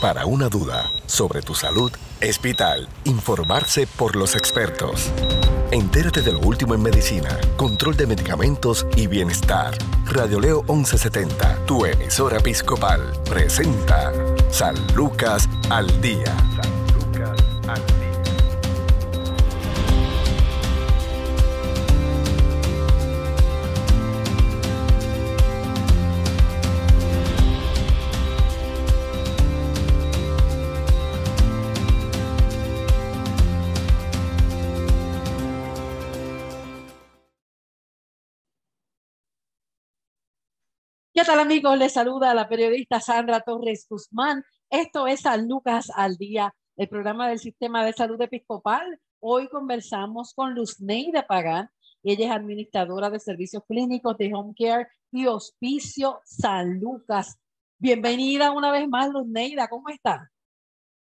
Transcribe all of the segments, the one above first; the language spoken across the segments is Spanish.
Para una duda sobre tu salud, Hospital. Informarse por los expertos. Entérate de lo último en medicina, control de medicamentos y bienestar. Radio Leo 1170, tu emisora episcopal, presenta San Lucas al Día. Tal amigos? Les saluda la periodista Sandra Torres Guzmán. Esto es San Lucas al Día, el programa del Sistema de Salud Episcopal. Hoy conversamos con Luz Neida Pagán. Ella es administradora de servicios clínicos de Home Care y Hospicio San Lucas. Bienvenida una vez más, Luz Neida. ¿Cómo está?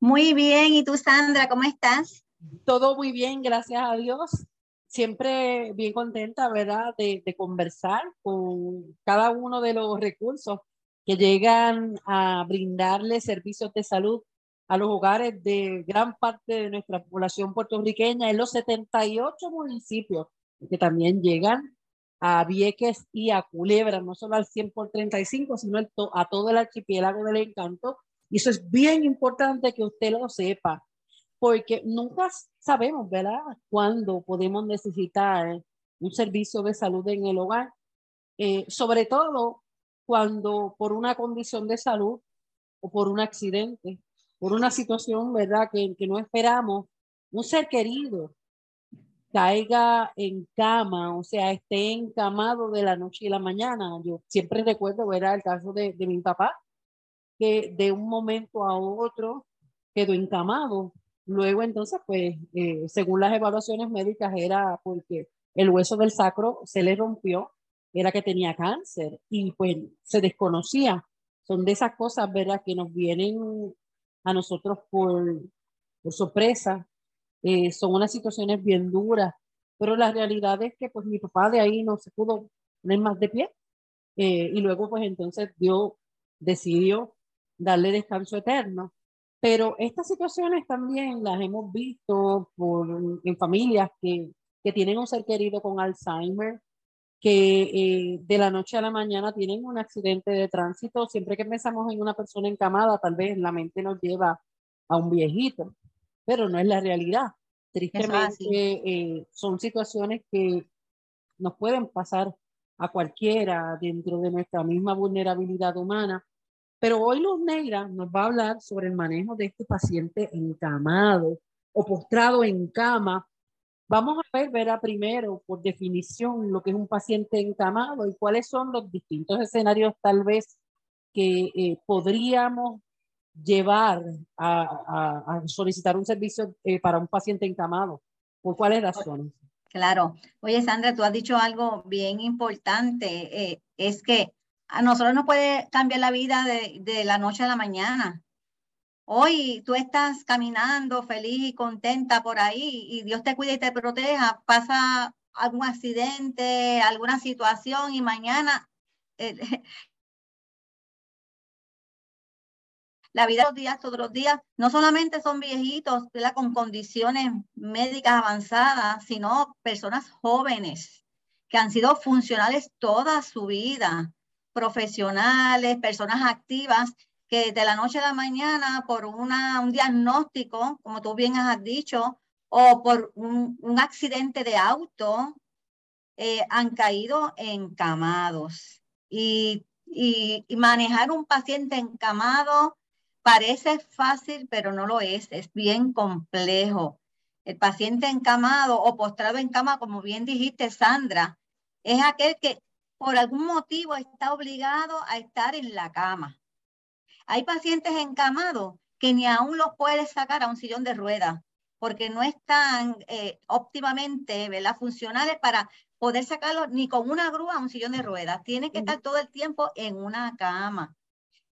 Muy bien. ¿Y tú, Sandra? ¿Cómo estás? Todo muy bien, gracias a Dios siempre bien contenta, ¿verdad?, de, conversar con cada uno de los recursos que llegan a brindarle servicios de salud a los hogares de gran parte de nuestra población puertorriqueña en los 78 municipios que también llegan a Vieques y a Culebra, no solo al 100 por 35, sino a todo el archipiélago del encanto. Y eso es bien importante que usted lo sepa porque nunca sabemos, ¿verdad?, cuándo podemos necesitar un servicio de salud en el hogar, eh, sobre todo cuando por una condición de salud o por un accidente, por una situación, ¿verdad?, que, que no esperamos, un ser querido caiga en cama, o sea, esté encamado de la noche y la mañana. Yo siempre recuerdo, ¿verdad?, el caso de, de mi papá, que de un momento a otro quedó encamado Luego entonces, pues, eh, según las evaluaciones médicas, era porque el hueso del sacro se le rompió, era que tenía cáncer y pues se desconocía. Son de esas cosas, ¿verdad?, que nos vienen a nosotros por, por sorpresa. Eh, son unas situaciones bien duras, pero la realidad es que pues mi papá de ahí no se pudo poner más de pie. Eh, y luego pues entonces Dios decidió darle descanso eterno. Pero estas situaciones también las hemos visto por, en familias que, que tienen un ser querido con Alzheimer, que eh, de la noche a la mañana tienen un accidente de tránsito. Siempre que pensamos en una persona encamada, tal vez la mente nos lleva a un viejito, pero no es la realidad. Tristemente eh, son situaciones que nos pueden pasar a cualquiera dentro de nuestra misma vulnerabilidad humana pero hoy Luz Negra nos va a hablar sobre el manejo de este paciente encamado o postrado en cama. Vamos a ver, verá primero, por definición, lo que es un paciente encamado y cuáles son los distintos escenarios tal vez que eh, podríamos llevar a, solicitar un servicio eh, para un paciente encamado. ¿Por cuáles razones? Claro. Oye, Sandra, tú has dicho algo bien importante. Eh, es que a nosotros nos puede cambiar la vida de, la noche a la mañana. Hoy tú estás caminando feliz y contenta por ahí y Dios te cuida y te proteja, pasa algún accidente, alguna situación y mañana eh, la vida de los días, todos los días, no solamente son viejitos con condiciones médicas avanzadas, sino personas jóvenes que han sido funcionales toda su vida profesionales, personas activas que de la noche a la mañana por una, un diagnóstico, como tú bien has dicho, o por un, accidente de auto, eh, han caído encamados. Y, y, y manejar un paciente encamado parece fácil, pero no lo es, es bien complejo. El paciente encamado o postrado en cama, como bien dijiste, Sandra, es aquel que por algún motivo está obligado a estar en la cama. Hay pacientes encamados que ni aún los puedes sacar a un sillón de ruedas porque no están eh, óptimamente ¿verdad? funcionales para poder sacarlos ni con una grúa a un sillón de ruedas. Tienen que estar todo el tiempo en una cama.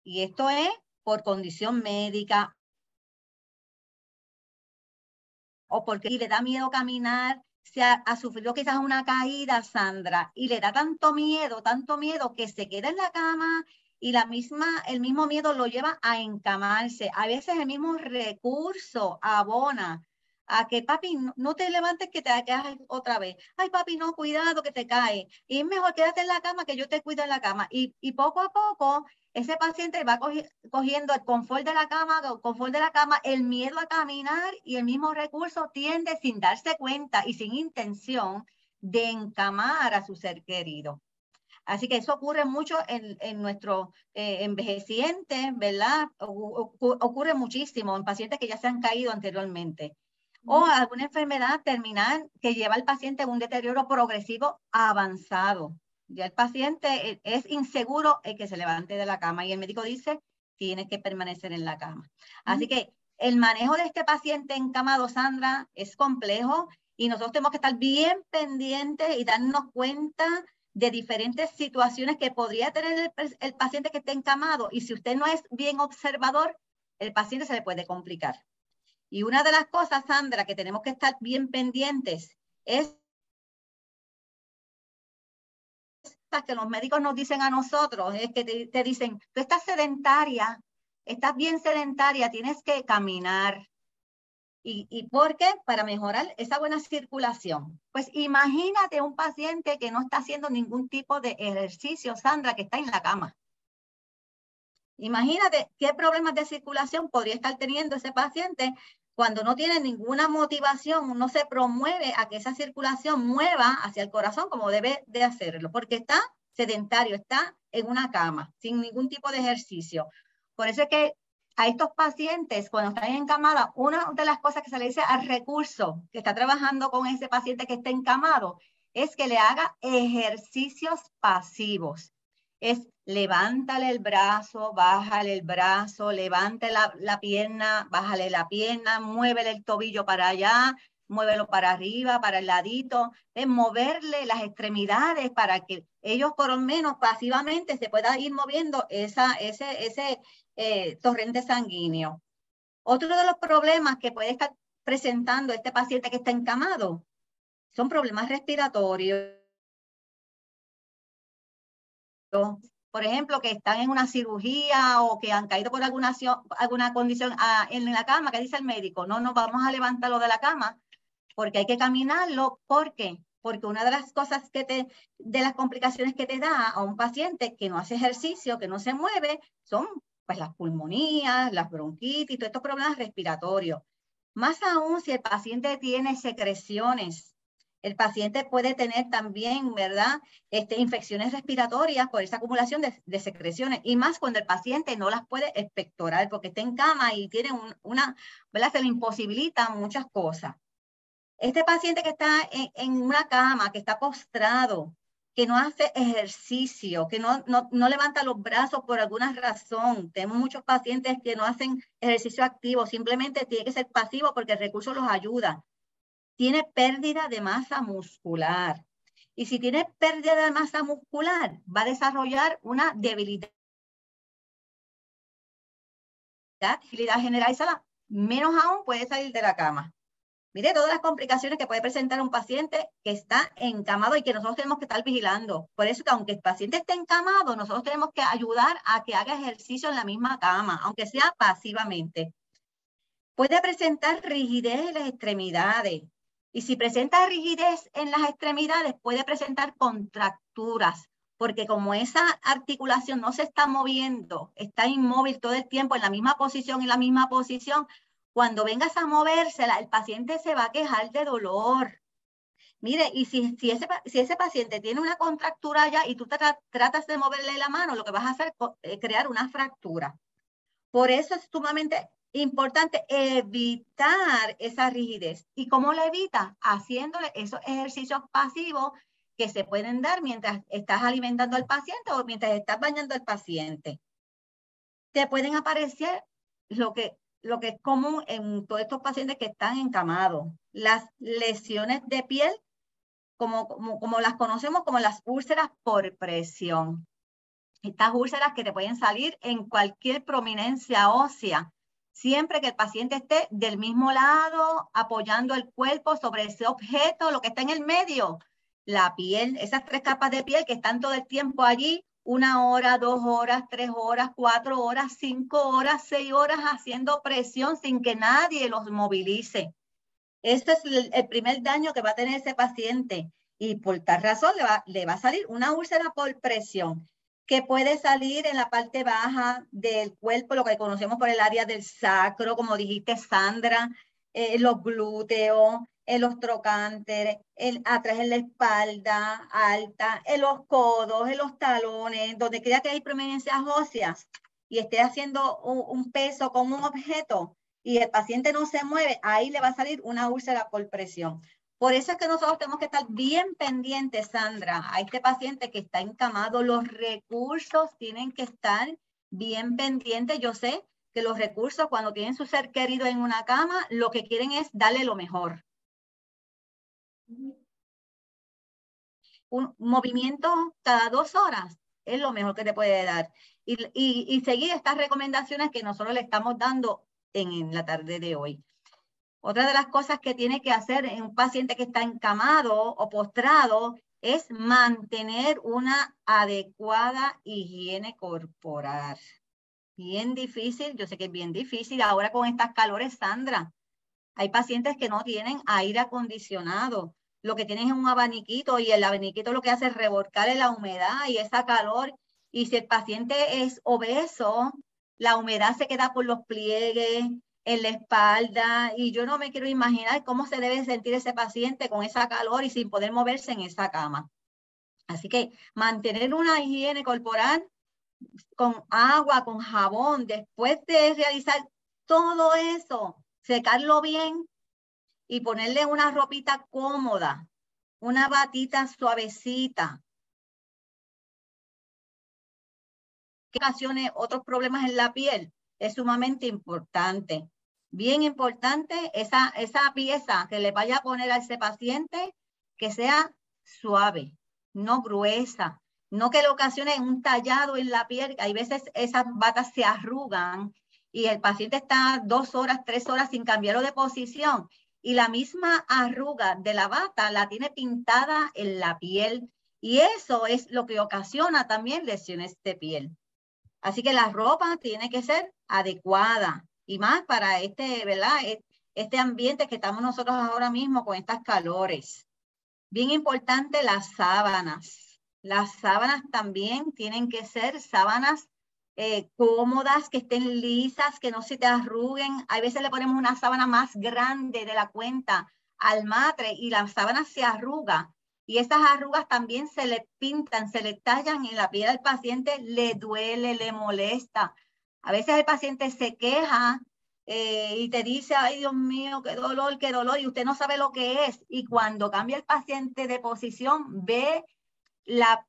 Y esto es por condición médica o porque le da miedo caminar se ha, sufrido quizás una caída, Sandra, y le da tanto miedo, tanto miedo que se queda en la cama y la misma, el mismo miedo lo lleva a encamarse. A veces el mismo recurso abona a que papi, no te levantes que te quedas otra vez. Ay, papi, no, cuidado que te cae. Y es mejor quédate en la cama que yo te cuido en la cama. Y, y poco a poco ese paciente va cogiendo el confort de la cama, el confort de la cama, el miedo a caminar y el mismo recurso tiende sin darse cuenta y sin intención de encamar a su ser querido. Así que eso ocurre mucho en, en nuestro eh, envejeciente, ¿verdad? ocurre muchísimo en pacientes que ya se han caído anteriormente. O alguna enfermedad terminal que lleva al paciente a un deterioro progresivo avanzado. Ya el paciente eh, es inseguro el que se levante de la cama y el médico dice, tiene que permanecer en la cama. Así que el manejo de este paciente encamado, Sandra, es complejo y nosotros tenemos que estar bien pendientes y darnos cuenta de diferentes situaciones que podría tener el, paciente que esté encamado. Y si usted no es bien observador, el paciente se le puede complicar. Y una de las cosas, Sandra, que tenemos que estar bien pendientes es que los médicos nos dicen a nosotros, es que te, te dicen, tú estás sedentaria, estás bien sedentaria, tienes que caminar, ¿Y, ¿Y por qué? Para mejorar esa buena circulación. Pues imagínate un paciente que no está haciendo ningún tipo de ejercicio, Sandra, que está en la cama. Imagínate qué problemas de circulación podría estar teniendo ese paciente cuando no tiene ninguna motivación, no se promueve a que esa circulación mueva hacia el corazón como debe de hacerlo, porque está sedentario, está en una cama, sin ningún tipo de ejercicio. Por eso es que a estos pacientes, cuando están encamados, una de las cosas que se le dice al recurso que está trabajando con ese paciente que está encamado es que le haga ejercicios pasivos. Es levántale el brazo, bájale el brazo, levante la, pierna, bájale la pierna, muévele el tobillo para allá, muévelo para arriba, para el ladito, es moverle las extremidades para que ellos por lo menos pasivamente se pueda ir moviendo ese, ese eh, torrente sanguíneo. Otro de los problemas que puede estar presentando este paciente que está encamado son problemas respiratorios. Por ejemplo, que están en una cirugía o que han caído por alguna, alguna condición ah, en la cama, que dice el médico, no, no vamos a levantarlo de la cama porque hay que caminarlo. ¿Por qué? Porque una de las cosas que te, de las complicaciones que te da a un paciente que no hace ejercicio, que no se mueve, son pues las pulmonías, las bronquitis, todos estos problemas respiratorios. Más aún si el paciente tiene secreciones, el paciente puede tener también, ¿verdad? Este, infecciones respiratorias por esa acumulación de, secreciones y más cuando el paciente no las puede expectorar porque está en cama y tiene una, ¿verdad? Se le imposibilitan muchas cosas. Este paciente que está en, una cama, que está postrado, que no hace ejercicio, que no, no, levanta los brazos por alguna razón. Tenemos muchos pacientes que no hacen ejercicio activo, simplemente tiene que ser pasivo porque el recurso los ayuda. Tiene pérdida de masa muscular. Y si tiene pérdida de masa muscular, va a desarrollar una debilidad, agilidad generalizada. Menos aún puede salir de la cama. Mire todas las complicaciones que puede presentar un paciente que está encamado y que nosotros tenemos que estar vigilando. Por eso que aunque el paciente esté encamado, nosotros tenemos que ayudar a que haga ejercicio en la misma cama, aunque sea pasivamente. Puede presentar rigidez en las extremidades. Y si presenta rigidez en las extremidades, puede presentar contracturas, porque como esa articulación no se está moviendo, está inmóvil todo el tiempo en la misma posición, en la misma posición, cuando vengas a movérsela, el paciente se va a quejar de dolor. Mire, y si, si, ese, si ese paciente tiene una contractura ya y tú tratas de moverle la mano, lo que vas a hacer es crear una fractura. Por eso es sumamente importante evitar esa rigidez. ¿Y cómo la evita? Haciéndole esos ejercicios pasivos que se pueden dar mientras estás alimentando al paciente o mientras estás bañando al paciente. Te pueden aparecer lo que lo que es común en todos estos pacientes que están encamados, las lesiones de piel, como, como, las conocemos como las úlceras por presión. Estas úlceras que te pueden salir en cualquier prominencia ósea, siempre que el paciente esté del mismo lado, apoyando el cuerpo sobre ese objeto, lo que está en el medio, la piel, esas tres capas de piel que están todo el tiempo allí, una hora, dos horas, tres horas, cuatro horas, cinco horas, seis horas haciendo presión sin que nadie los movilice. Este es el, primer daño que va a tener ese paciente y por tal razón le va, le va a salir una úlcera por presión que puede salir en la parte baja del cuerpo, lo que conocemos por el área del sacro, como dijiste Sandra, eh, los glúteos, en los trocantes, atrás en la espalda alta, en los codos, en los talones, donde crea que hay prominencias óseas y esté haciendo un, peso con un objeto y el paciente no se mueve, ahí le va a salir una úlcera por presión. Por eso es que nosotros tenemos que estar bien pendientes, Sandra, a este paciente que está encamado. Los recursos tienen que estar bien pendientes. Yo sé que los recursos, cuando tienen su ser querido en una cama, lo que quieren es darle lo mejor. Un movimiento cada dos horas es lo mejor que te puede dar. Y, seguir estas recomendaciones que nosotros le estamos dando en, la tarde de hoy. Otra de las cosas que tiene que hacer en un paciente que está encamado o postrado es mantener una adecuada higiene corporal. Bien difícil, yo sé que es bien difícil ahora con estas calores, Sandra. Hay pacientes que no tienen aire acondicionado lo que tienes es un abaniquito y el abaniquito lo que hace es revolcar la humedad y esa calor. Y si el paciente es obeso, la humedad se queda por los pliegues, en la espalda y yo no me quiero imaginar cómo se debe sentir ese paciente con esa calor y sin poder moverse en esa cama. Así que mantener una higiene corporal con agua, con jabón, después de realizar todo eso, secarlo bien, y ponerle una ropita cómoda, una batita suavecita. Que ocasione otros problemas en la piel es sumamente importante. Bien importante esa, esa pieza que le vaya a poner a ese paciente que sea suave, no gruesa, no que le ocasione un tallado en la piel. Hay veces esas batas se arrugan y el paciente está dos horas, tres horas sin cambiarlo de posición y la misma arruga de la bata la tiene pintada en la piel y eso es lo que ocasiona también lesiones de piel. Así que la ropa tiene que ser adecuada y más para este, ¿verdad? E, este ambiente que estamos nosotros ahora mismo con estas calores. Bien importante las sábanas. Las sábanas también tienen que ser sábanas eh, cómodas, que estén lisas, que no se te arruguen. A veces le ponemos una sábana más grande de la cuenta al matre y la sábana se arruga. Y esas arrugas también se le pintan, se le tallan en la piel del paciente, le duele, le molesta. A veces el paciente se queja eh, y te dice, ay Dios mío, qué dolor, qué dolor, y usted no sabe lo que es. Y cuando cambia el paciente de posición, ve la,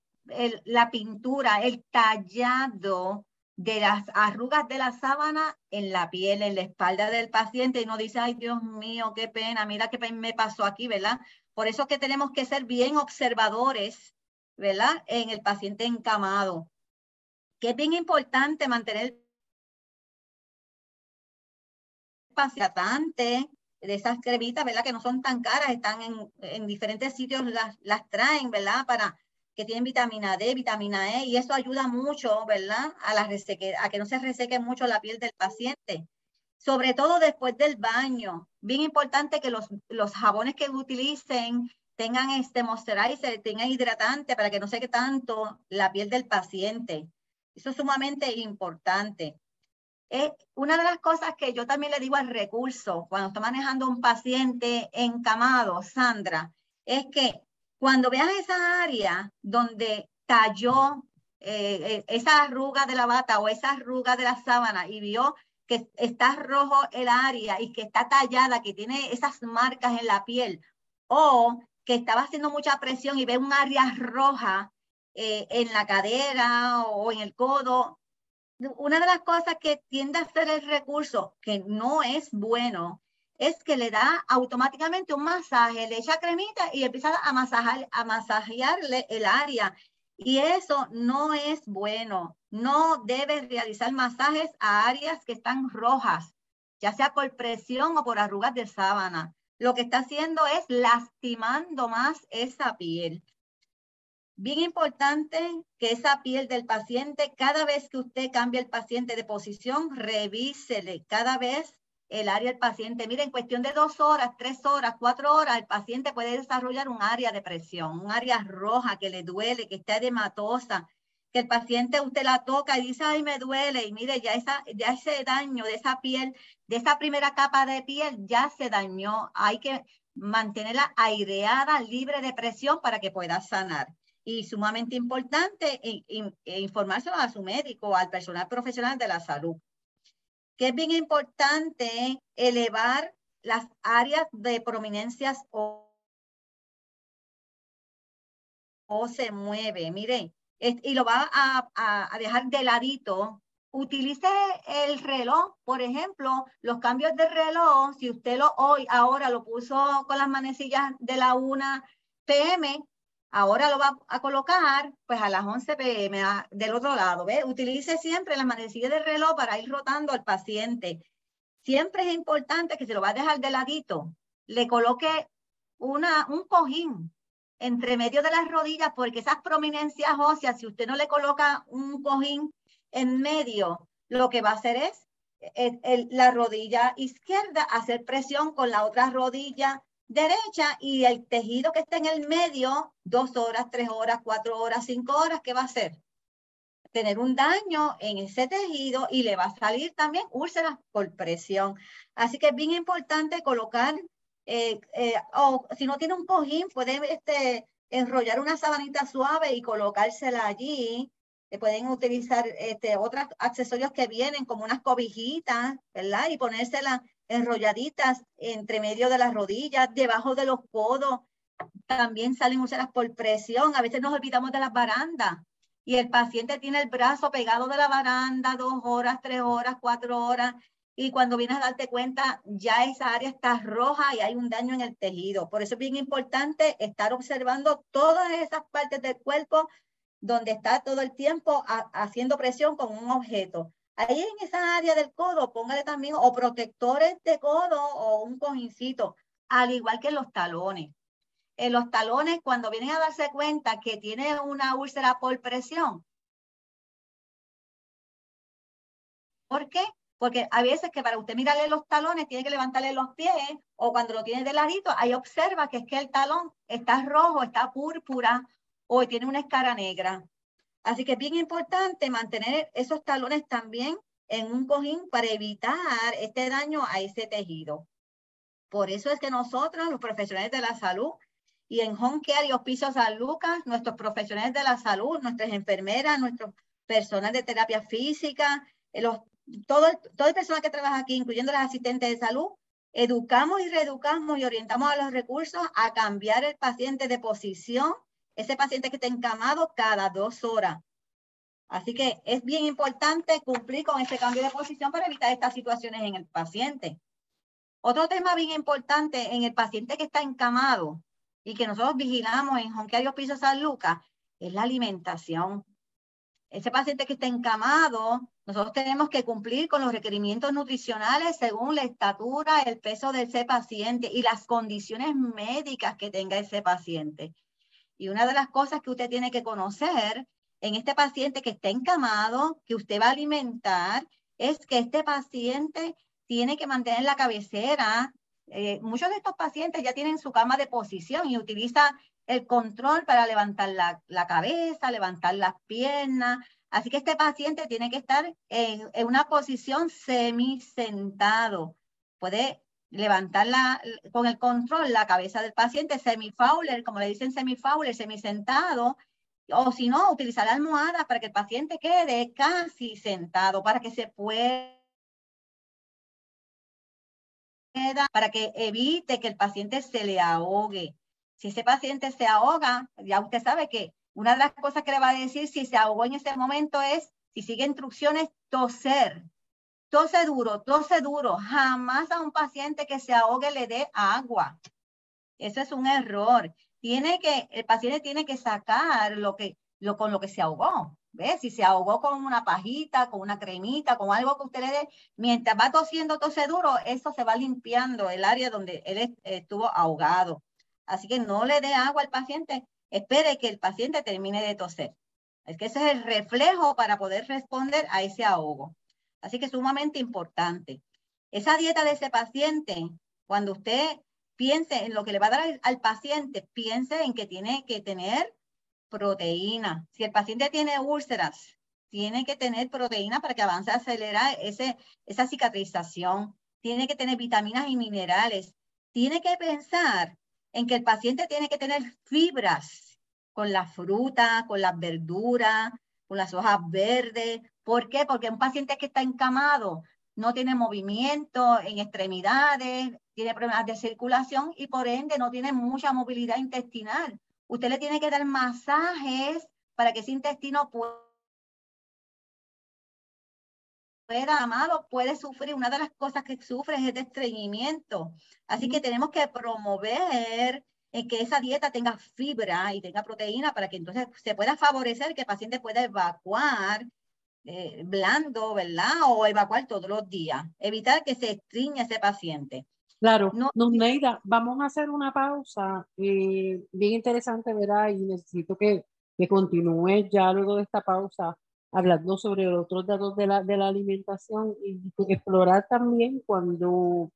la pintura, el tallado de las arrugas de la sábana en la piel, en la espalda del paciente y no dice, ay Dios mío, qué pena, mira qué me pasó aquí, ¿verdad? Por eso es que tenemos que ser bien observadores, ¿verdad? En el paciente encamado. Que es bien importante mantener paciente de esas cremitas, ¿verdad? Que no son tan caras, están en, en diferentes sitios, las, las traen, ¿verdad? Para que tienen vitamina D, vitamina E, y eso ayuda mucho, ¿verdad? A, la reseque, a que no se reseque mucho la piel del paciente. Sobre todo después del baño. Bien importante que los, los jabones que utilicen tengan este moisturizer, tengan hidratante para que no seque tanto la piel del paciente. Eso es sumamente importante. Eh, una de las cosas que yo también le digo al recurso cuando está manejando un paciente encamado, Sandra, es que cuando veas esa área donde cayó eh, eh, esa arruga de la bata o esa arruga de la sábana y vio que está rojo el área y que está tallada, que tiene esas marcas en la piel, o que estaba haciendo mucha presión y ve un área roja eh, en la cadera o en el codo, una de las cosas que tiende a hacer el recurso, que no es bueno, es que le da automáticamente un masaje, le echa cremita y empieza a, masajar, a masajearle el área. Y eso no es bueno. No debe realizar masajes a áreas que están rojas, ya sea por presión o por arrugas de sábana. Lo que está haciendo es lastimando más esa piel. Bien importante que esa piel del paciente, cada vez que usted cambia el paciente de posición, revísele cada vez el área del paciente. Mire, en cuestión de dos horas, tres horas, cuatro horas, el paciente puede desarrollar un área de presión, un área roja que le duele, que está edematosa, que el paciente usted la toca y dice, ay, me duele, y mire, ya, esa, ya ese daño de esa piel, de esa primera capa de piel, ya se dañó. Hay que mantenerla aireada, libre de presión para que pueda sanar. Y sumamente importante informarse a su médico, al personal profesional de la salud. Que es bien importante elevar las áreas de prominencias o, o se mueve. Mire, y lo va a, dejar de ladito, utilice el reloj, por ejemplo, los cambios de reloj, si usted lo hoy, ahora lo puso con las manecillas de la 1 pm, ahora lo va a colocar pues a las 11 pm del otro lado, ¿ve? Utilice siempre las manecillas del reloj para ir rotando al paciente. Siempre es importante que se lo va a dejar de ladito, le coloque una, un cojín entre medio de las rodillas, porque esas prominencias óseas, si usted no le coloca un cojín en medio, lo que va a hacer es la rodilla izquierda hacer presión con la otra rodilla derecha y el tejido que está en el medio, dos horas, tres horas, cuatro horas, cinco horas, ¿qué va a hacer? Tener un daño en ese tejido y le va a salir también úlceras por presión. Así que es bien importante colocar eh, eh, o si no tiene un cojín, puede este, enrollar una sabanita suave y colocársela allí. Eh, pueden utilizar este, otros accesorios que vienen como unas cobijitas, ¿verdad? Y ponérselas enrolladitas entre medio de las rodillas, debajo de los codos. También salen úlceras por presión. A veces nos olvidamos de las barandas y el paciente tiene el brazo pegado de la baranda dos horas, tres horas, cuatro horas y cuando vienes a darte cuenta ya esa área está roja y hay un daño en el tejido. Por eso es bien importante estar observando todas esas partes del cuerpo donde está todo el tiempo haciendo presión con un objeto. Ahí en esa área del codo, póngale también o protectores de codo o un cojincito, al igual que en los talones. En los talones, cuando vienen a darse cuenta que tiene una úlcera por presión, ¿por qué? porque a veces que para usted mirarle los talones tiene que levantarle los pies o cuando lo tiene de ladito, ahí observa que es que el talón está rojo, está púrpura o tiene una escara negra. Así que es bien importante mantener esos talones también en un cojín para evitar este daño a ese tejido. Por eso es que nosotros, los profesionales de la salud, y en Home Care y Hospicio San Lucas, nuestros profesionales de la salud, nuestras enfermeras, nuestros personal de terapia física, los todo, toda persona que trabaja aquí, incluyendo las asistentes de salud, educamos y reeducamos y orientamos a los recursos a cambiar el paciente de posición, ese paciente que está encamado cada dos horas. Así que es bien importante cumplir con ese cambio de posición para evitar estas situaciones en el paciente. Otro tema bien importante en el paciente que está encamado y que nosotros vigilamos en Jonqueario Piso San Lucas es la alimentación. Ese paciente que está encamado nosotros tenemos que cumplir con los requerimientos nutricionales según la estatura, el peso de ese paciente y las condiciones médicas que tenga ese paciente. Y una de las cosas que usted tiene que conocer en este paciente que está encamado, que usted va a alimentar, es que este paciente tiene que mantener la cabecera. Eh, muchos de estos pacientes ya tienen su cama de posición y utiliza el control para levantar la, la cabeza, levantar las piernas, Así que este paciente tiene que estar en, una posición semi-sentado. Puede levantar con el control la cabeza del paciente semi-fowler, como le dicen semi-fowler, semi-sentado, o si no, utilizar almohadas para que el paciente quede casi sentado, para que se pueda para que evite que el paciente se le ahogue. Si ese paciente se ahoga, ya usted sabe que una de las cosas que le va a decir si se ahogó en ese momento es, si sigue instrucciones, toser. Tose duro, tose duro. Jamás a un paciente que se ahogue le dé agua. Eso es un error. Tiene que, el paciente tiene que sacar lo que, lo, con lo que se ahogó. ¿Ves? Si se ahogó con una pajita, con una cremita, con algo que usted le dé, mientras va tosiendo, tose duro, eso se va limpiando el área donde él estuvo ahogado. Así que no le dé agua al paciente espere que el paciente termine de toser. Es que ese es el reflejo para poder responder a ese ahogo. Así que sumamente importante. Esa dieta de ese paciente, cuando usted piense en lo que le va a dar al, paciente, piense en que tiene que tener proteína. Si el paciente tiene úlceras, tiene que tener proteína para que avance, acelera ese, esa cicatrización. Tiene que tener vitaminas y minerales. Tiene que pensar en que el paciente tiene que tener fibras con la fruta, con las verduras, con las hojas verdes. ¿Por qué? Porque un paciente que está encamado no tiene movimiento en extremidades, tiene problemas de circulación y por ende no tiene mucha movilidad intestinal. Usted le tiene que dar masajes para que ese intestino pueda amado puede sufrir, una de las cosas que sufre es el estreñimiento. Así que tenemos que promover en que esa dieta tenga fibra y tenga proteína para que entonces se pueda favorecer que el paciente pueda evacuar eh, blando, ¿verdad? O evacuar todos los días. Evitar que se estreña ese paciente. Claro, no, Neida, vamos a hacer una pausa eh, bien interesante, ¿verdad? Y necesito que, que continúe ya luego de esta pausa hablando sobre los otros datos de la, de la alimentación y explorar también cuando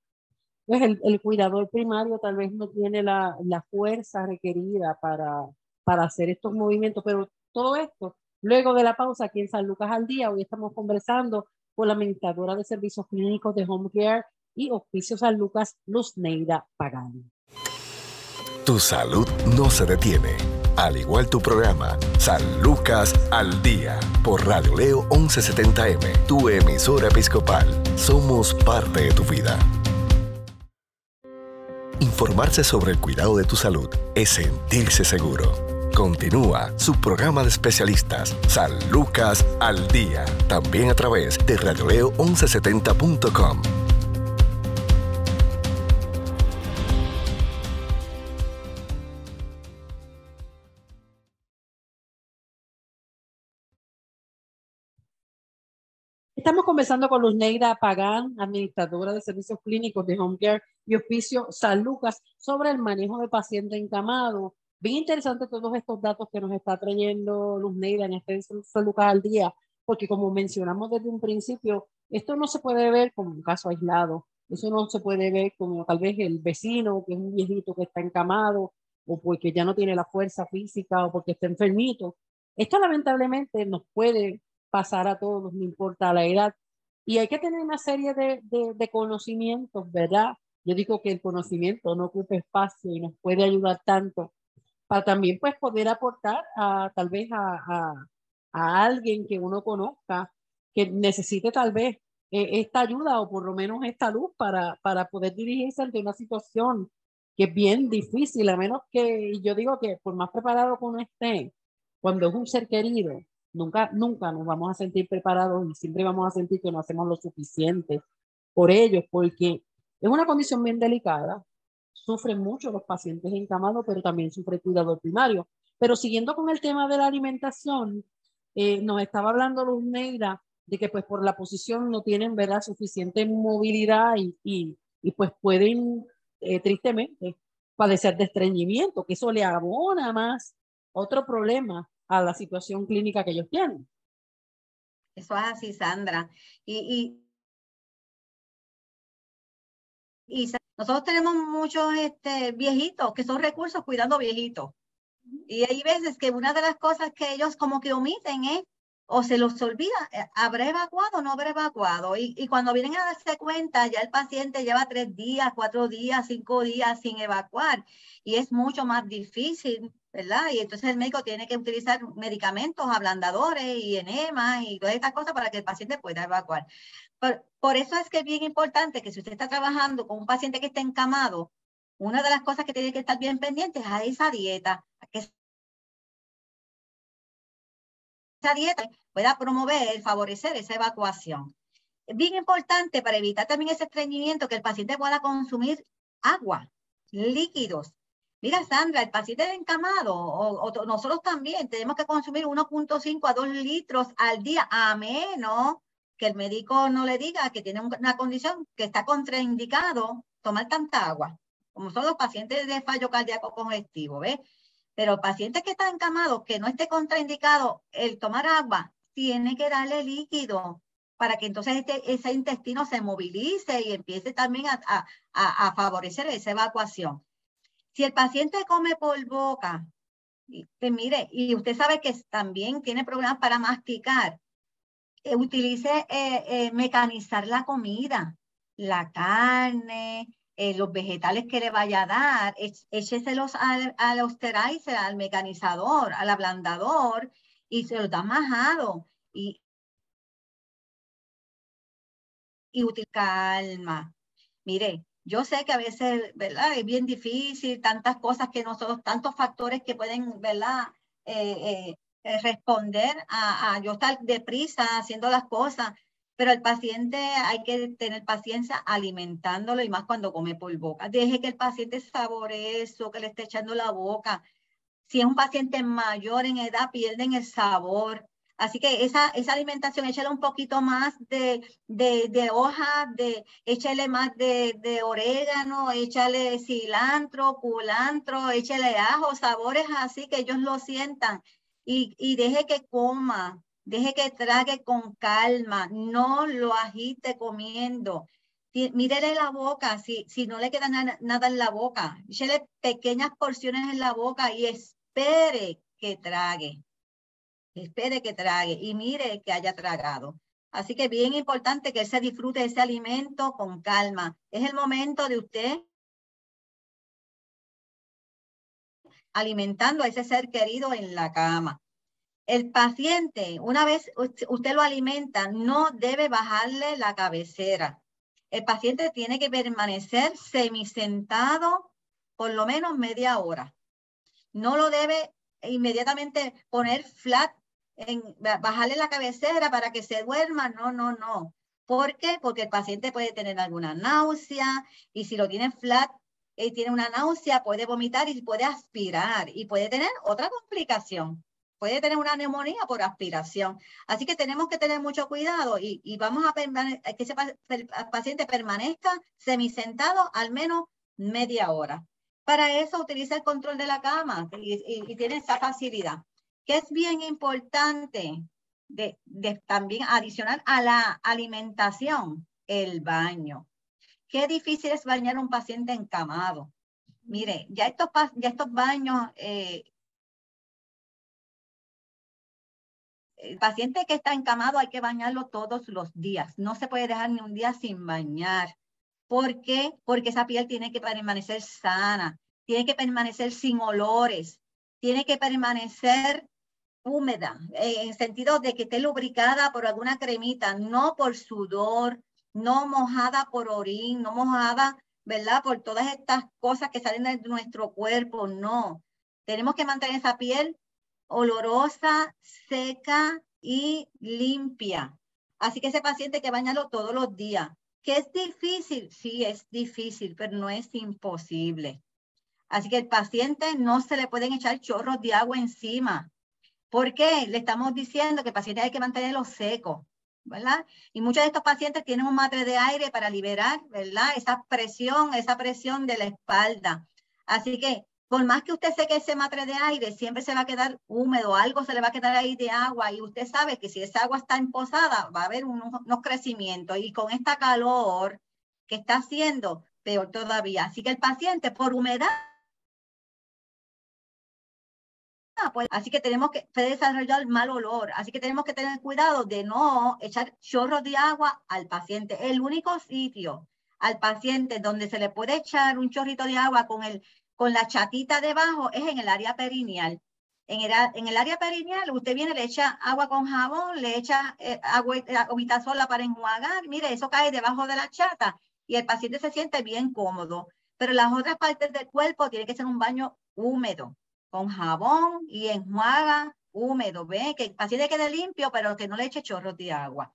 pues, el, el, cuidador primario tal vez no tiene la, la fuerza requerida para, para hacer estos movimientos, pero todo esto, luego de la pausa aquí en San Lucas al Día, hoy estamos conversando con la administradora de servicios clínicos de Home Care y Oficios San Lucas, Luz Neida Pagani. Tu salud no se detiene al igual tu programa, San Lucas al Día, por Radio Leo 1170M, tu emisora episcopal. Somos parte de tu vida. Informarse sobre el cuidado de tu salud es sentirse seguro. Continúa su programa de especialistas, San Lucas al Día, también a través de radioleo1170.com. Estamos conversando con Luz Neida Pagán, administradora de servicios clínicos de Home Care y Oficio San Lucas, sobre el manejo de pacientes encamados. Bien interesante todos estos datos que nos está trayendo Luz Neida en este San Lucas al día, porque como mencionamos desde un principio, esto no se puede ver como un caso aislado. Eso no se puede ver como tal vez el vecino, que es un viejito que está encamado, o porque ya no tiene la fuerza física, o porque está enfermito. Esto lamentablemente nos puede pasar a todos, no importa la edad. Y hay que tener una serie de, de, conocimientos, ¿verdad? Yo digo que el conocimiento no ocupa espacio y nos puede ayudar tanto para también pues poder aportar a tal vez a, a, a alguien que uno conozca que necesite tal vez eh, esta ayuda o por lo menos esta luz para, para poder dirigirse ante una situación que es bien difícil, a menos que yo digo que por más preparado que uno esté, cuando es un ser querido, Nunca, nunca nos vamos a sentir preparados y siempre vamos a sentir que no hacemos lo suficiente por ellos, porque es una condición bien delicada. Sufren mucho los pacientes encamados, pero también sufre el cuidador primario. Pero siguiendo con el tema de la alimentación, eh, nos estaba hablando Luz Negra de que pues por la posición no tienen ¿verdad? suficiente movilidad y, y, y pues pueden eh, tristemente padecer de estreñimiento, que eso le abona más otro problema a la situación clínica que ellos tienen. Eso es así, Sandra. Y, y, y nosotros tenemos muchos este, viejitos que son recursos cuidando viejitos. Y hay veces que una de las cosas que ellos como que omiten es o se los olvida, eh, ¿habrá evacuado o no habrá evacuado? Y, y, cuando vienen a darse cuenta, ya el paciente lleva tres días, cuatro días, cinco días sin evacuar y es mucho más difícil Y entonces el médico tiene que utilizar medicamentos, ablandadores y enemas y todas estas cosas para que el paciente pueda evacuar. Por, eso es que es bien importante que si usted está trabajando con un paciente que está encamado, una de las cosas que tiene que estar bien pendiente es a esa dieta, que esa dieta pueda promover, favorecer esa evacuación. Es bien importante para evitar también ese estreñimiento que el paciente pueda consumir agua, líquidos, Mira, Sandra, el paciente encamado, o, nosotros también tenemos que consumir 1.5 a 2 litros al día, a menos que el médico no le diga que tiene una condición que está contraindicado tomar tanta agua, como son los pacientes de fallo cardíaco congestivo, ¿ves? Pero pacientes que están encamados, que no esté contraindicado el tomar agua, tiene que darle líquido para que entonces este, ese intestino se movilice y empiece también a, a, favorecer esa evacuación. Si el paciente come por boca, mire, y usted sabe que también tiene problemas para masticar, eh, utilice eh, eh, mecanizar la comida, la carne, los vegetales que le vaya a dar, écheselos al, al osterizer, al mecanizador, al ablandador y se los da majado. Y, y útil calma. Mire, yo sé que a veces, ¿verdad? Es bien difícil, tantas cosas que nosotros, tantos factores que pueden, ¿verdad? Eh, eh, eh, responder a, a, yo estar deprisa haciendo las cosas, pero el paciente hay que tener paciencia alimentándolo y más cuando come por boca. Deje que el paciente saboree eso, que le esté echando la boca. Si es un paciente mayor en edad, pierden el sabor. Así que esa, esa alimentación, échale un poquito más de, de, hoja, de, échale más de, de, orégano, échale cilantro, culantro, échale ajo, sabores así que ellos lo sientan y, y deje que coma, deje que trague con calma, no lo agite comiendo. Mírele la boca, si, si no le queda nada en la boca, échale pequeñas porciones en la boca y espere que trague espere que trague y mire que haya tragado. Así que bien importante que se disfrute ese alimento con calma. Es el momento de usted alimentando a ese ser querido en la cama. El paciente, una vez usted lo alimenta, no debe bajarle la cabecera. El paciente tiene que permanecer semisentado por lo menos media hora. No lo debe inmediatamente poner flat en bajarle la cabecera para que se duerma. No, no, no. ¿Por qué? Porque el paciente puede tener alguna náusea y si lo tiene flat y tiene una náusea, puede vomitar y puede aspirar y puede tener otra complicación. Puede tener una neumonía por aspiración. Así que tenemos que tener mucho cuidado y, y vamos a que ese paciente permanezca semisentado al menos media hora. Para eso utiliza el control de la cama y, y tiene esa facilidad que es bien importante de, también adicional a la alimentación, el baño. Qué difícil es bañar a un paciente encamado. Mire, ya estos, ya estos baños, eh, el paciente que está encamado hay que bañarlo todos los días. No se puede dejar ni un día sin bañar. ¿Por qué? Porque esa piel tiene que permanecer sana, tiene que permanecer sin olores, tiene que permanecer húmeda, eh, en sentido de que esté lubricada por alguna cremita, no por sudor, no mojada por orín, no mojada, ¿verdad? Por todas estas cosas que salen de nuestro cuerpo, no. Tenemos que mantener esa piel olorosa, seca y limpia. Así que ese paciente que bañarlo todos los días. ¿Que es difícil? Sí, es difícil, pero no es imposible. Así que el paciente no se le pueden echar chorros de agua encima. ¿Por qué? Le estamos diciendo que el paciente hay que mantenerlo seco, ¿verdad? Y muchos de estos pacientes tienen un matre de aire para liberar, ¿verdad? Esa presión, esa presión de la espalda. Así que por más que usted seque ese matre de aire, siempre se va a quedar húmedo, algo se le va a quedar ahí de agua y usted sabe que si esa agua está emposada va a haber unos, unos crecimientos y con esta calor que está haciendo, peor todavía. Así que el paciente por humedad pues, así que tenemos que desarrollar mal olor. Así que tenemos que tener cuidado de no echar chorros de agua al paciente. El único sitio al paciente donde se le puede echar un chorrito de agua con, el, con la chatita debajo es en el área perineal. En el, en el área perineal, usted viene, le echa agua con jabón, le echa eh, agua, agüita sola para enjuagar. Mire, eso cae debajo de la chata y el paciente se siente bien cómodo. Pero las otras partes del cuerpo tiene que ser un baño húmedo con jabón y enjuaga húmedo, ¿ve? Que el paciente quede limpio, pero que no le eche chorros de agua.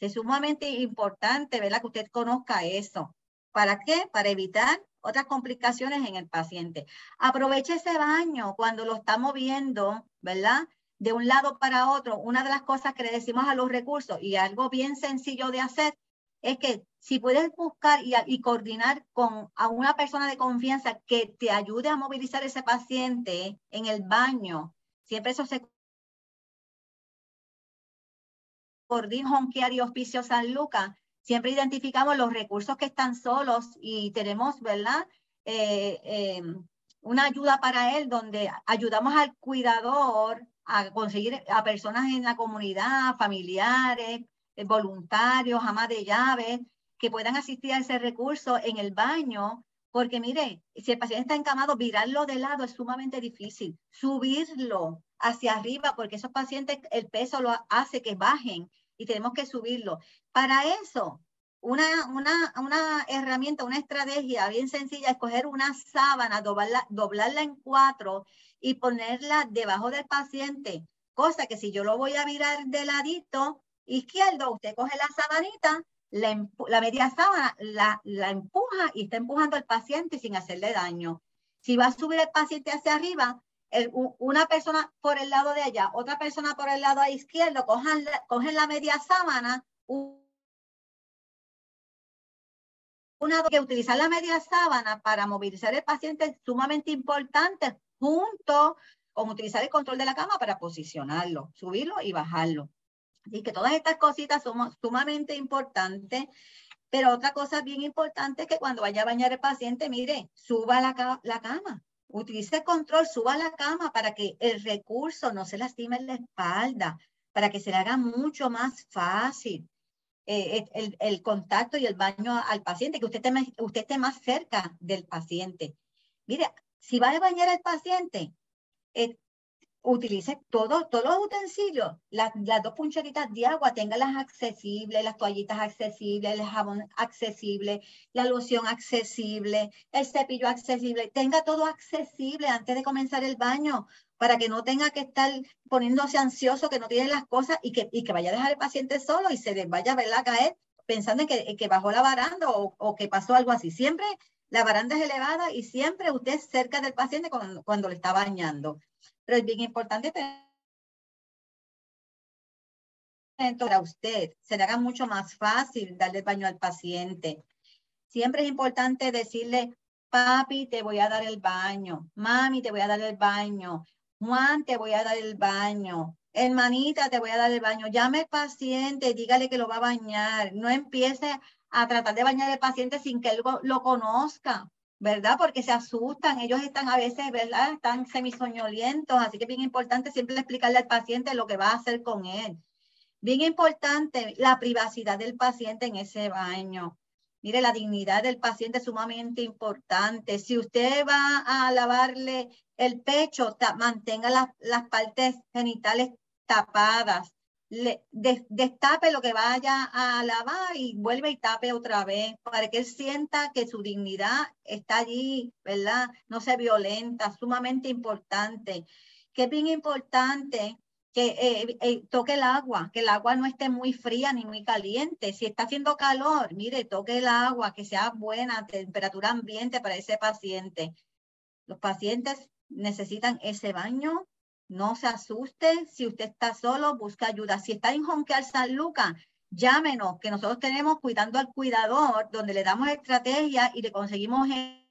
Es sumamente importante, ¿verdad? Que usted conozca eso. ¿Para qué? Para evitar otras complicaciones en el paciente. Aproveche ese baño cuando lo está moviendo, ¿verdad? De un lado para otro. Una de las cosas que le decimos a los recursos y algo bien sencillo de hacer es que si puedes buscar y, coordinar con a una persona de confianza que te ayude a movilizar ese paciente en el baño, siempre eso se coordina Honkear y Hospicio San Lucas, siempre identificamos los recursos que están solos y tenemos, ¿verdad? Eh, em, una ayuda para él donde ayudamos al cuidador a conseguir a personas en la comunidad, familiares, voluntarios, amas de llaves, que puedan asistir a ese recurso en el baño, porque mire, si el paciente está encamado, virarlo de lado es sumamente difícil. Subirlo hacia arriba, porque esos pacientes el peso lo hace que bajen y tenemos que subirlo. Para eso, una, una, una herramienta, una estrategia bien sencilla es coger una sábana, doblarla, doblarla en cuatro y ponerla debajo del paciente. Cosa que si yo lo voy a virar de ladito izquierdo, usted coge la sabanita la, media sábana la, la, empuja y está empujando al paciente sin hacerle daño. Si va a subir el paciente hacia arriba, una persona por el lado de allá, otra persona por el lado izquierdo, cojan, cogen la media sábana, una que utilizar la media sábana para movilizar el paciente es sumamente importante, junto con utilizar el control de la cama para posicionarlo, subirlo y bajarlo. Así que todas estas cositas son sumamente importantes. Pero otra cosa bien importante es que cuando vaya a bañar el paciente, mire, suba la, la cama. Utilice el control, suba la cama para que el recurso no se lastime en la espalda, para que se le haga mucho más fácil eh, el, el, contacto y el baño al paciente, que usted esté, usted esté más cerca del paciente. Mire, si va a bañar al paciente, eh, utilice todos los utensilios, las, las dos puncheritas de agua, téngalas accesibles, las toallitas accesibles, el jabón accesible, la loción accesible, el cepillo accesible, tenga todo accesible antes de comenzar el baño para que no tenga que estar poniéndose ansioso, que no tiene las cosas y que, y que vaya a dejar el paciente solo y se vaya a verla caer pensando en que, que bajó la baranda o, o, que pasó algo así. Siempre la baranda es elevada y siempre usted cerca del paciente cuando, cuando le está bañando pero es bien importante tener para usted, se le haga mucho más fácil darle el baño al paciente. Siempre es importante decirle, papi, te voy a dar el baño, mami, te voy a dar el baño, Juan, te voy a dar el baño, hermanita, te voy a dar el baño. Llame al paciente, dígale que lo va a bañar. No empiece a tratar de bañar al paciente sin que él lo conozca. ¿Verdad? Porque se asustan, ellos están a veces, ¿verdad? Están semisoñolientos, así que es bien importante siempre explicarle al paciente lo que va a hacer con él. Bien importante la privacidad del paciente en ese baño. Mire, la dignidad del paciente es sumamente importante. Si usted va a lavarle el pecho, mantenga las, las partes genitales tapadas le, destape lo que vaya a lavar y vuelve y tape otra vez para que él sienta que su dignidad está allí, ¿verdad? No se violenta, sumamente importante. Que es bien importante que eh, eh, toque el agua, que el agua no esté muy fría ni muy caliente. Si está haciendo calor, mire, toque el agua, que sea buena temperatura ambiente para ese paciente. Los pacientes necesitan ese baño no se asuste. Si usted está solo, busca ayuda. Si está en Honkear San Lucas, llámenos, que nosotros tenemos cuidando al cuidador, donde le damos estrategia y le conseguimos gente.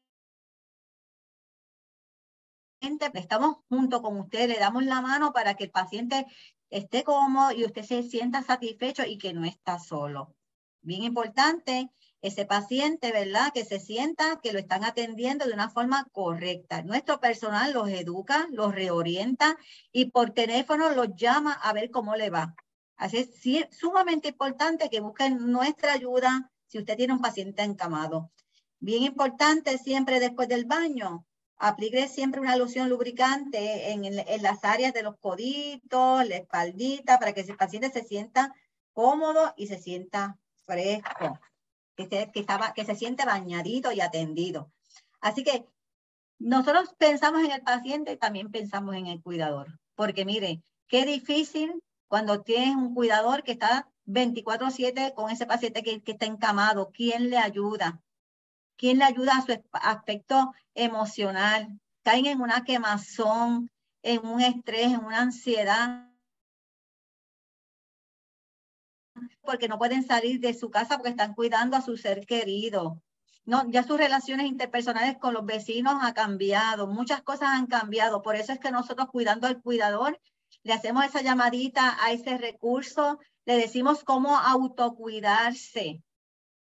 Estamos junto con usted, le damos la mano para que el paciente esté cómodo y usted se sienta satisfecho y que no está solo. Bien importante ese paciente, ¿verdad? Que se sienta que lo están atendiendo de una forma correcta. Nuestro personal los educa, los reorienta y por teléfono los llama a ver cómo le va. Así es sumamente importante que busquen nuestra ayuda si usted tiene un paciente encamado. Bien importante siempre después del baño, aplique siempre una loción lubricante en, en, las áreas de los coditos, la espaldita, para que ese paciente se sienta cómodo y se sienta fresco que se, estaba, que se siente bañadito y atendido. Así que nosotros pensamos en el paciente y también pensamos en el cuidador, porque mire, qué difícil cuando tienes un cuidador que está 24/7 con ese paciente que, que está encamado, ¿quién le ayuda? ¿Quién le ayuda a su aspecto emocional? Caen en una quemazón, en un estrés, en una ansiedad porque no pueden salir de su casa porque están cuidando a su ser querido. No, ya sus relaciones interpersonales con los vecinos han cambiado, muchas cosas han cambiado. Por eso es que nosotros cuidando al cuidador, le hacemos esa llamadita a ese recurso, le decimos cómo autocuidarse,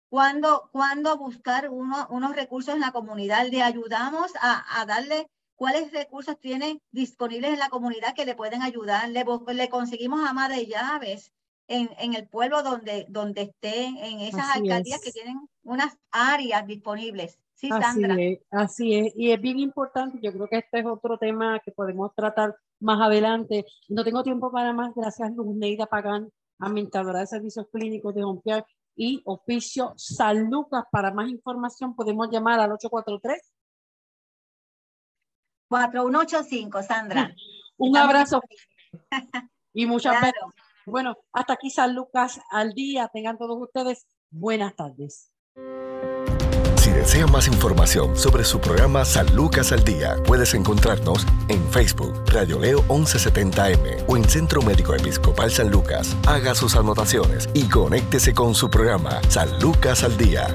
cuándo, cuándo buscar unos recursos en la comunidad, le ayudamos a, a darle cuáles recursos tiene disponibles en la comunidad que le pueden ayudar. Le, le conseguimos ama de llaves en, en, el pueblo donde, donde esté, en esas alcaldías que tienen unas áreas disponibles. Sí, Sandra. Así es, así es. Y es bien importante, yo creo que este es otro tema que podemos tratar más adelante. No tengo tiempo para más. Gracias, Luz Neida Pagán, administradora de servicios clínicos de Hompiar y oficio San Lucas. Para más información podemos llamar al 843 4185, Sandra. Un abrazo y muchas gracias. Bueno, hasta aquí San Lucas al día. Tengan todos ustedes buenas tardes. Si desea más información sobre su programa San Lucas al Día, puedes encontrarnos en Facebook, Radio Leo 1170M o en Centro Médico Episcopal San Lucas. Haga sus anotaciones y conéctese con su programa San Lucas al Día.